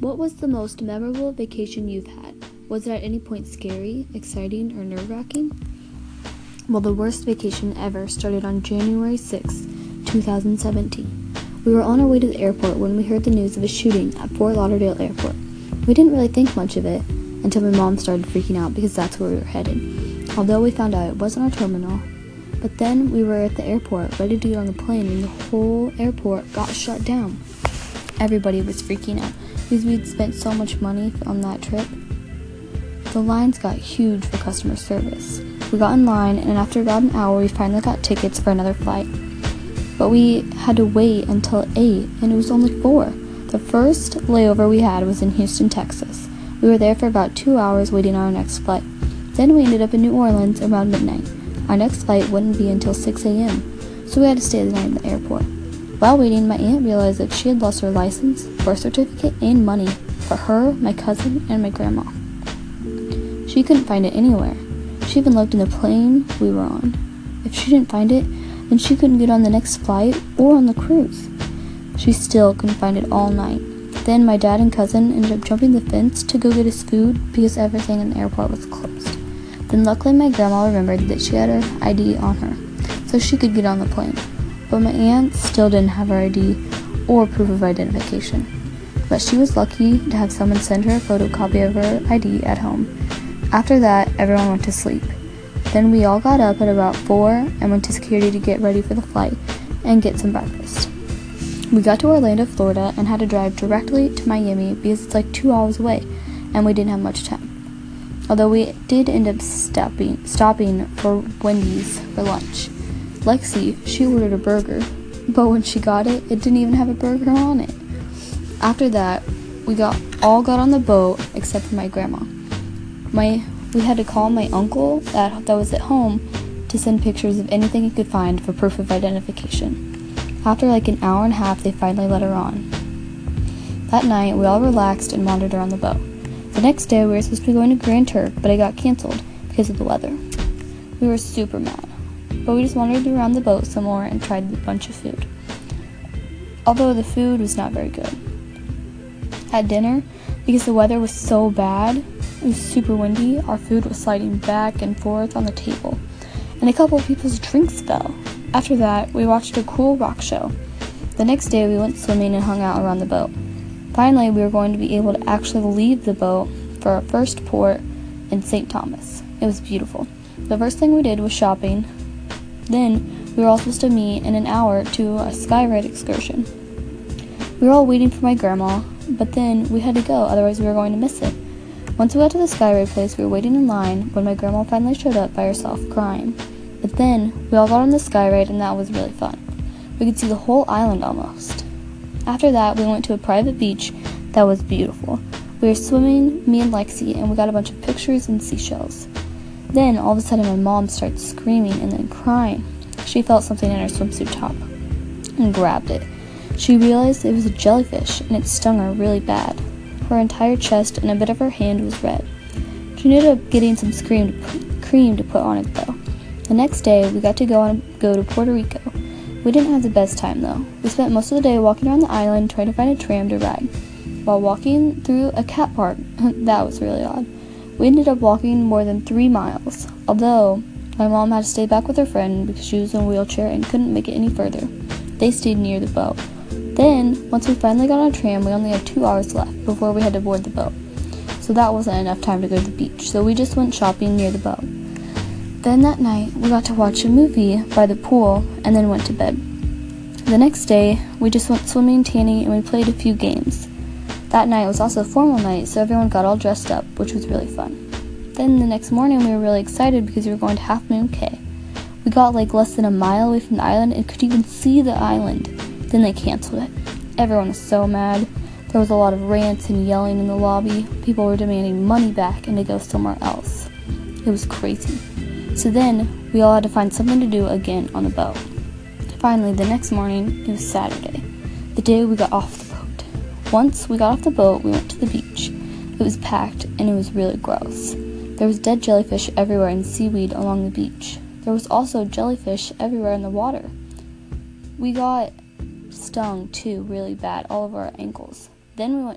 What was the most memorable vacation you've had? Was it at any point scary, exciting, or nerve wracking? Well, the worst vacation ever started on January 6, 2017. We were on our way to the airport when we heard the news of a shooting at Fort Lauderdale Airport. We didn't really think much of it until my mom started freaking out because that's where we were headed. Although we found out it wasn't our terminal, but then we were at the airport ready to get on the plane and the whole airport got shut down. Everybody was freaking out because we'd spent so much money on that trip. The lines got huge for customer service. We got in line, and after about an hour, we finally got tickets for another flight. But we had to wait until 8, and it was only 4. The first layover we had was in Houston, Texas. We were there for about two hours waiting on our next flight. Then we ended up in New Orleans around midnight. Our next flight wouldn't be until 6 a.m., so we had to stay the night in the airport. While waiting, my aunt realized that she had lost her license, birth certificate, and money for her, my cousin, and my grandma. She couldn't find it anywhere. She even looked in the plane we were on. If she didn't find it, then she couldn't get on the next flight or on the cruise. She still couldn't find it all night. Then my dad and cousin ended up jumping the fence to go get us food because everything in the airport was closed. Then luckily my grandma remembered that she had her ID on her, so she could get on the plane. But my aunt still didn't have her ID or proof of identification. But she was lucky to have someone send her a photocopy of her ID at home. After that, everyone went to sleep. Then we all got up at about 4 and went to security to get ready for the flight and get some breakfast. We got to Orlando, Florida, and had to drive directly to Miami because it's like two hours away, and we didn't have much time. Although we did end up stopping, stopping for Wendy's for lunch. Lexi, she ordered a burger, but when she got it, it didn't even have a burger on it. After that, we got all got on the boat except for my grandma. My we had to call my uncle that that was at home to send pictures of anything he could find for proof of identification. After like an hour and a half, they finally let her on. That night, we all relaxed and wandered around the boat. The next day, we were supposed to be going to Grand Turk, but it got canceled because of the weather. We were super mad, but we just wandered around the boat some more and tried a bunch of food. Although the food was not very good. At dinner, because the weather was so bad, it was super windy, our food was sliding back and forth on the table, and a couple of people's drinks fell. After that, we watched a cool rock show. The next day, we went swimming and hung out around the boat. Finally, we were going to be able to actually leave the boat for our first port in St. Thomas. It was beautiful. The first thing we did was shopping. Then, we were all supposed to meet in an hour to a skyride excursion. We were all waiting for my grandma, but then we had to go, otherwise, we were going to miss it. Once we got to the skyride place, we were waiting in line when my grandma finally showed up by herself, crying. But then, we all got on the skyride, and that was really fun. We could see the whole island almost. After that, we went to a private beach that was beautiful. We were swimming, me and Lexi, and we got a bunch of pictures and seashells. Then, all of a sudden, my mom started screaming and then crying. She felt something in her swimsuit top and grabbed it. She realized it was a jellyfish and it stung her really bad. Her entire chest and a bit of her hand was red. She ended up getting some cream to put, cream to put on it though. The next day, we got to go on go to Puerto Rico. We didn't have the best time though. We spent most of the day walking around the island trying to find a tram to ride. While walking through a cat park, that was really odd. We ended up walking more than three miles, although my mom had to stay back with her friend because she was in a wheelchair and couldn't make it any further. They stayed near the boat. Then, once we finally got on a tram, we only had two hours left before we had to board the boat. So that wasn't enough time to go to the beach, so we just went shopping near the boat. Then that night, we got to watch a movie by the pool and then went to bed. The next day, we just went swimming, tanning, and we played a few games. That night was also a formal night, so everyone got all dressed up, which was really fun. Then the next morning, we were really excited because we were going to Half Moon Cay. We got like less than a mile away from the island and could even see the island. Then they canceled it. Everyone was so mad. There was a lot of rants and yelling in the lobby. People were demanding money back and to go somewhere else. It was crazy. So then, we all had to find something to do again on the boat. Finally, the next morning, it was Saturday, the day we got off the. Once we got off the boat, we went to the beach. It was packed and it was really gross. There was dead jellyfish everywhere and seaweed along the beach. There was also jellyfish everywhere in the water. We got stung too really bad all over our ankles. Then we went